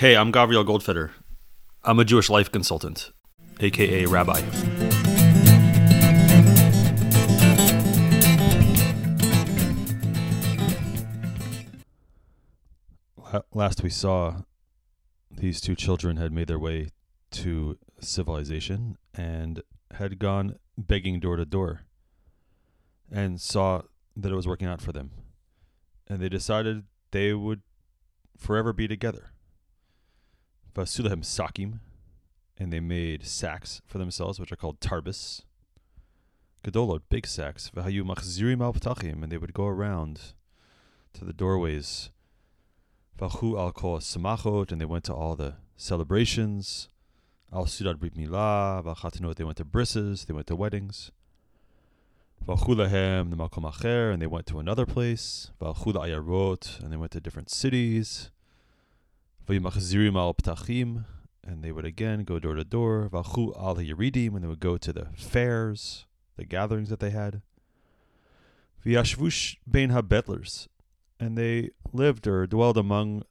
Hey, I'm Gavriel Goldfeder. I'm a Jewish life consultant, aka rabbi. Last we saw, these two children had made their way to civilization and had gone begging door to door and saw that it was working out for them. And they decided they would forever be together. Vasulahem Sakim, and they made sacks for themselves, which are called tarbis. Gedolot, big sacks. Vahayu machzirim al and they would go around to the doorways. Vachu al kol samachot, and they went to all the celebrations. Al sudat brit milah, vachatinot, they went to brisses, they went to weddings. Vachulahem, the makom acher, and they went to another place. Vachula ayarot, and they went to different cities. And they would again go door to door. Vachu al yeridim, and they would go to the fairs, the gatherings that they had. Vyashvush bein habetlers, and they lived or dwelled among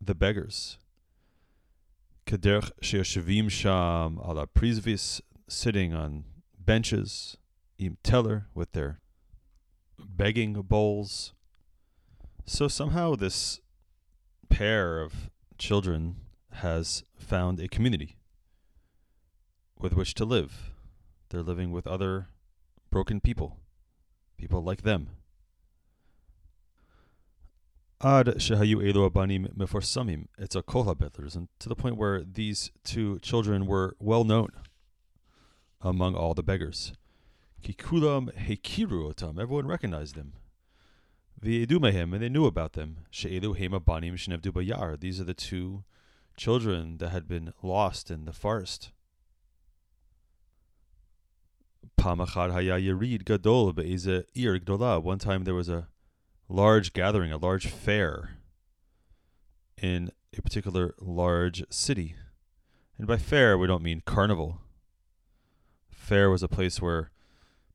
the beggars. Kederch sheyoshvim sham ala prizvis, sitting on benches, im teller with their begging bowls. So somehow this pair of children has found a community with which to live. They're living with other broken people, people like them. Ad shehayu elu abanim meforsamim. It's a kol habetlers, and to the point where these two children were well known among all the beggars. Kikulam hekiru otam. Everyone recognized them. V'yedu mehem, and they knew about them. She'elu hema banim shenevdu bayar. These are the two children that had been lost in the forest. Pamachad haya gadol be'eze ir gdola. One time there was a large gathering, a large fair in a particular large city. And by fair, we don't mean carnival. Fair was a place where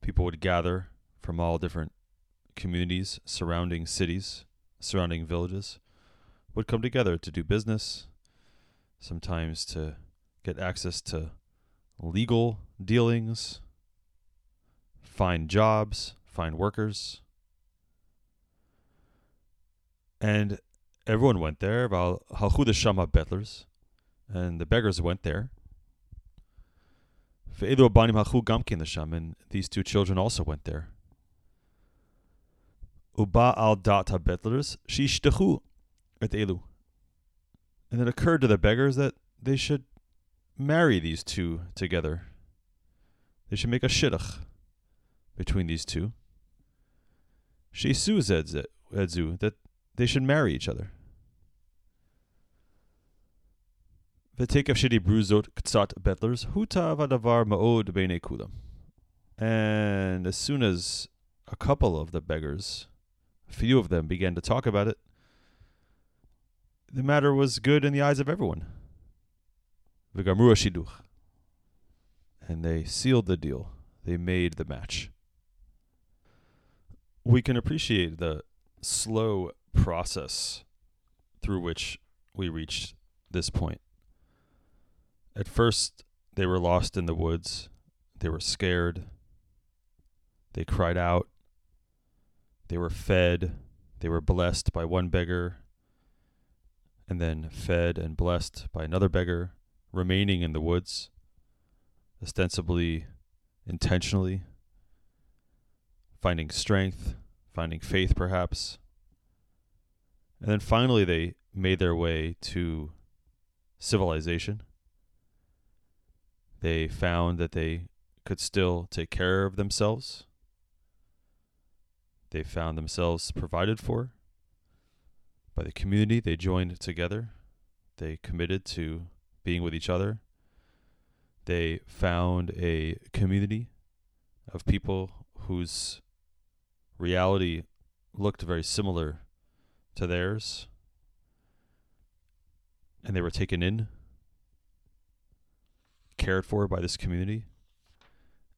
people would gather from all different communities, surrounding cities, surrounding villages, would come together to do business, sometimes to get access to legal dealings, find jobs, find workers. And everyone went there. The Shama Betlers, and the beggars went there. Ve'elu abanim halchu gamkin the Sham, and these two children also went there. Uba al dat habetlers shishtachu et elu. And it occurred to the beggars that they should marry these two together. They should make a shidduch between these two. Zedzu, edzu, that they should marry each other. V'tekav shidi bruzot ktsat betlers huta vadavar ma'od bene kulam. And as soon as a couple of the beggars, few of them, began to talk about it, the matter was good in the eyes of everyone. V'gamru shiduch. And they sealed the deal. They made the match. We can appreciate the slow process through which we reached this point. At first, they were lost in the woods. They were scared. They cried out. They were fed. They were blessed by one beggar, and then fed and blessed by another beggar, remaining in the woods, ostensibly, intentionally, finding strength, finding faith perhaps. And then finally, they made their way to civilization. They found that they could still take care of themselves. They found themselves provided for by the community. They joined together. They committed to being with each other. They found a community of people whose reality looked very similar to theirs. And they were taken in, cared for by this community.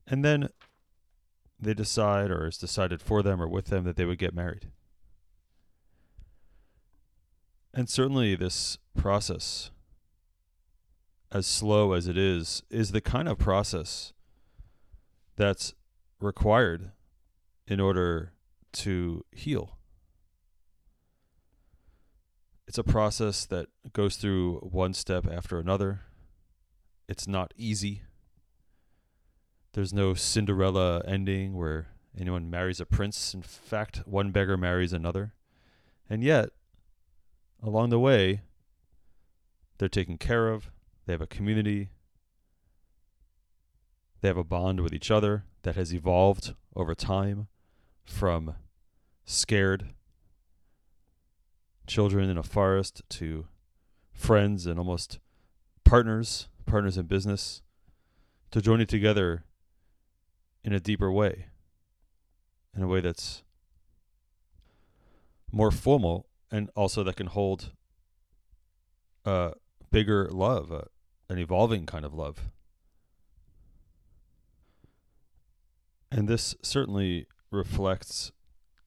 And then they decide, or it's decided for them or with them, that they would get married. And certainly, this process as slow as it is, is the kind of process that's required in order to heal. It's a process that goes through one step after another. It's not easy. There's no Cinderella ending where anyone marries a prince. In fact, one beggar marries another. And yet, along the way, they're taken care of, they have a community, they have a bond with each other that has evolved over time from scared children in a forest to friends and almost partners, partners in business, to joining together in a deeper way, in a way that's more formal and also that can hold a bigger love, an evolving kind of love. And this certainly reflects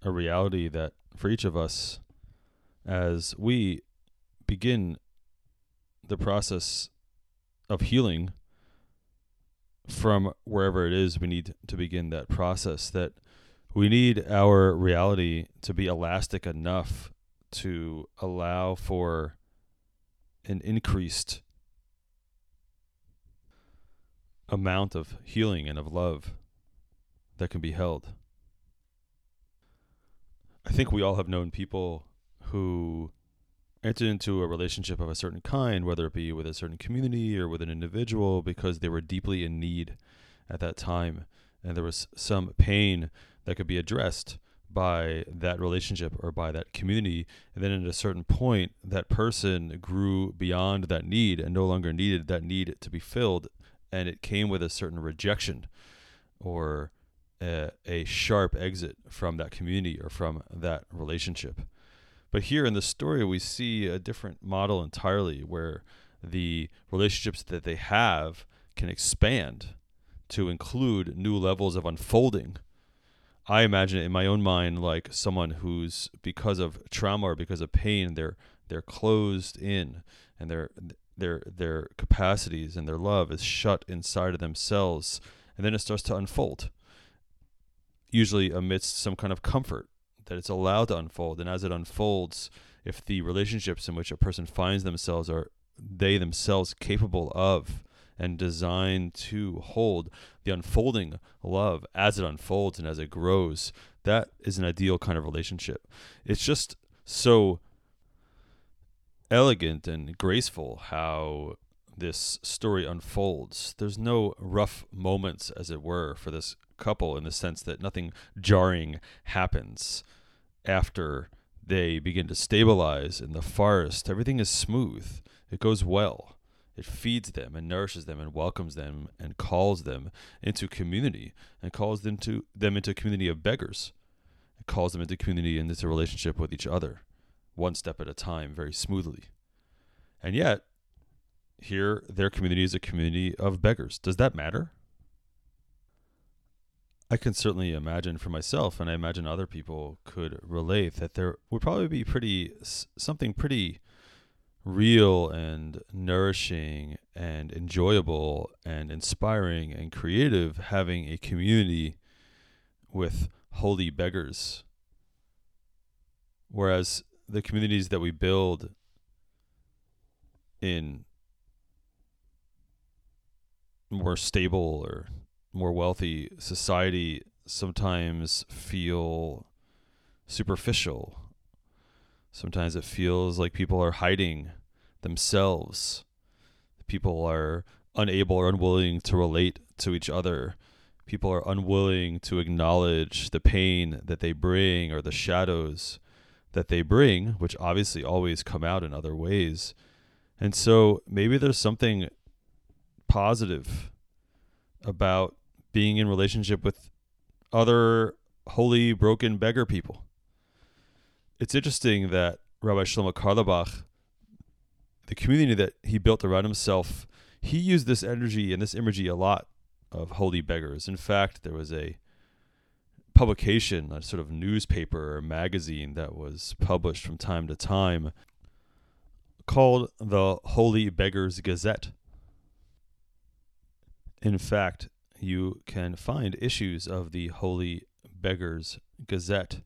a reality that for each of us, as we begin the process of healing from wherever it is we need to begin that process, that we need our reality to be elastic enough to allow for an increased amount of healing and of love that can be held. I think we all have known people who entered into a relationship of a certain kind, whether it be with a certain community or with an individual, because they were deeply in need at that time. And there was some pain that could be addressed by that relationship or by that community. And then at a certain point, that person grew beyond that need and no longer needed that need to be filled. And it came with a certain rejection or a, a sharp exit from that community or from that relationship. But here in the story, we see a different model entirely where the relationships that they have can expand to include new levels of unfolding. I imagine it in my own mind like someone who's because of trauma or because of pain, they're they're closed in and their their their capacities and their love is shut inside of themselves and then it starts to unfold usually amidst some kind of comfort that it's allowed to unfold. And as it unfolds, if the relationships in which a person finds themselves are they themselves capable of and designed to hold the unfolding love as it unfolds and as it grows, that is an ideal kind of relationship. It's just so elegant and graceful how this story unfolds. There's no rough moments, as it were, for this couple in the sense that nothing jarring happens after they begin to stabilize in the forest. Everything is smooth, it goes well. It feeds them and nourishes them and welcomes them and calls them into community and calls them to them into a community of beggars. It calls them into community and into a relationship with each other, one step at a time, very smoothly. And yet, here their community is a community of beggars. Does that matter? I can certainly imagine for myself, and I imagine other people could relate that there would probably be pretty something pretty real and nourishing and enjoyable and inspiring and creative having a community with holy beggars. Whereas the communities that we build in more stable or more wealthy society sometimes feel superficial. Sometimes it feels like people are hiding themselves. People are unable or unwilling to relate to each other. People are unwilling to acknowledge the pain that they bring or the shadows that they bring, which obviously always come out in other ways. And so maybe there's something positive about being in relationship with other holy broken beggar people. It's interesting that Rabbi Shlomo Carlebach, the community that he built around himself, he used this energy and this imagery a lot of holy beggars. In fact, there was a publication, a sort of newspaper or magazine that was published from time to time called the Holy Beggars Gazette. In fact, you can find issues of the Holy Beggars Gazette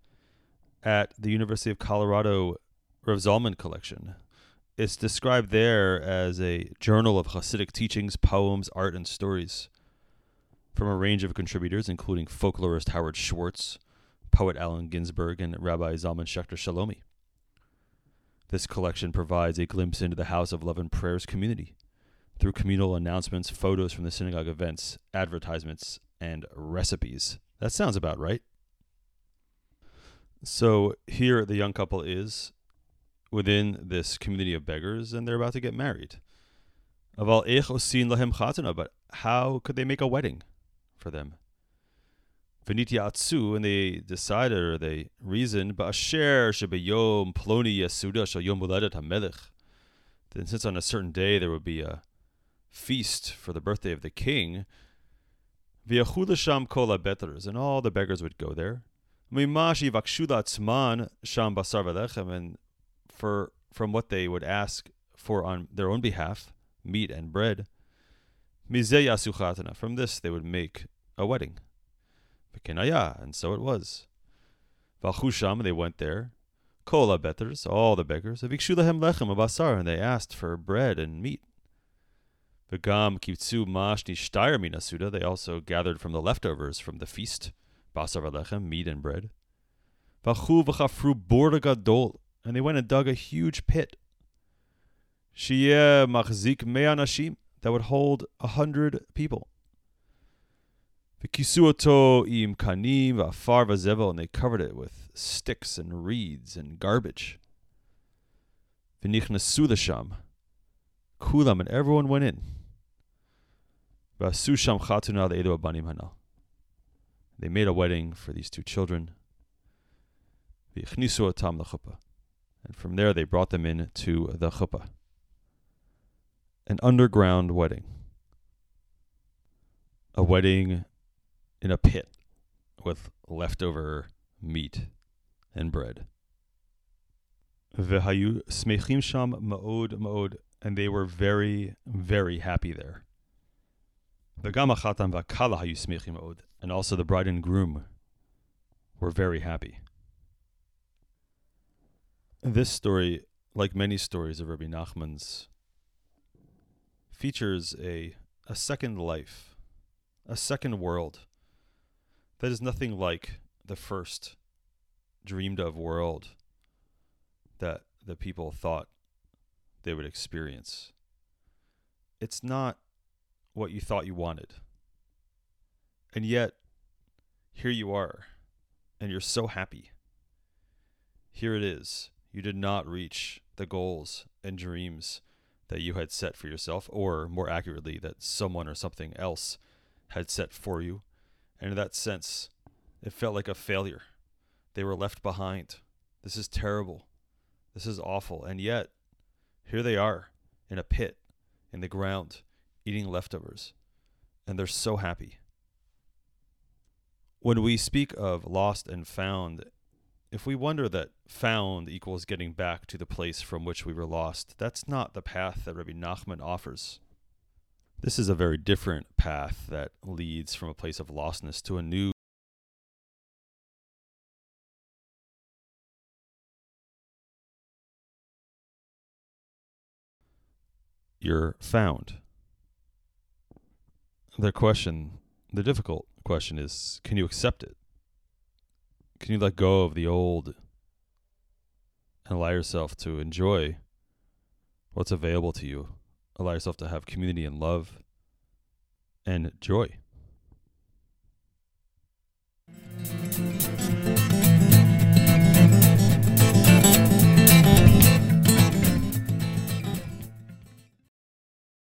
at the University of Colorado Rav Zalman collection. It's described there as a journal of Hasidic teachings, poems, art, and stories from a range of contributors, including folklorist Howard Schwartz, poet Allen Ginsberg, and Rabbi Zalman Schachter Shalomi. This collection provides a glimpse into the House of Love and Prayers community through communal announcements, photos from the synagogue events, advertisements, and recipes. That sounds about right. So here the young couple is within this community of beggars and they're about to get married. But how could they make a wedding for them? V'nityatsu, and they decided or they reasoned. Then since on a certain day there would be a feast for the birthday of the king, v'yachudasham kol betters, and all the beggars would go there. Mimashi vakshudatzman sham basar v'lechem, and for from what they would ask for on their own behalf, meat and bread. Yasu From this they would make a wedding. V'kenaya, and so it was. Valchusham, they went there. Kola betters, all the beggars. Avikshu lehem lechem abasar, and they asked for bread and meat. V'gam kitzu mashni shtayer minasuda, they also gathered from the leftovers from the feast. Basar v'lechem, meat and bread. Vachu v'chafru borda gadol, and they went and dug a huge pit. Shiyeh machzik me'anashim, that would hold a hundred people. V'kisuoto im kanim v'afar v'zevel, and they covered it with sticks and reeds and garbage. V'nichnasu l'sham, kulam, and everyone went in. They made a wedding for these two children. And from there they brought them in to the chuppah. An underground wedding. A wedding in a pit with leftover meat and bread. And they were very, very happy there. V'gam achatam v'kala hayu ma'od, and also the bride and groom were very happy. This story, like many stories of Rabbi Nachman's, features a, a second life, a second world that is nothing like the first dreamed of world that the people thought they would experience. It's not what you thought you wanted. And yet, here you are, and you're so happy. Here it is. You did not reach the goals and dreams that you had set for yourself, or more accurately, that someone or something else had set for you. And in that sense, it felt like a failure. They were left behind. This is terrible. This is awful. And yet, here they are in a pit in the ground eating leftovers. And they're so happy. When we speak of lost and found, if we wonder that found equals getting back to the place from which we were lost, that's not the path that Rabbi Nachman offers. This is a very different path that leads from a place of lostness to a new you're found. The question, the difficult question is can you accept it? Can you let go of the old and allow yourself to enjoy what's available to you? allow yourself to have community and love and joy.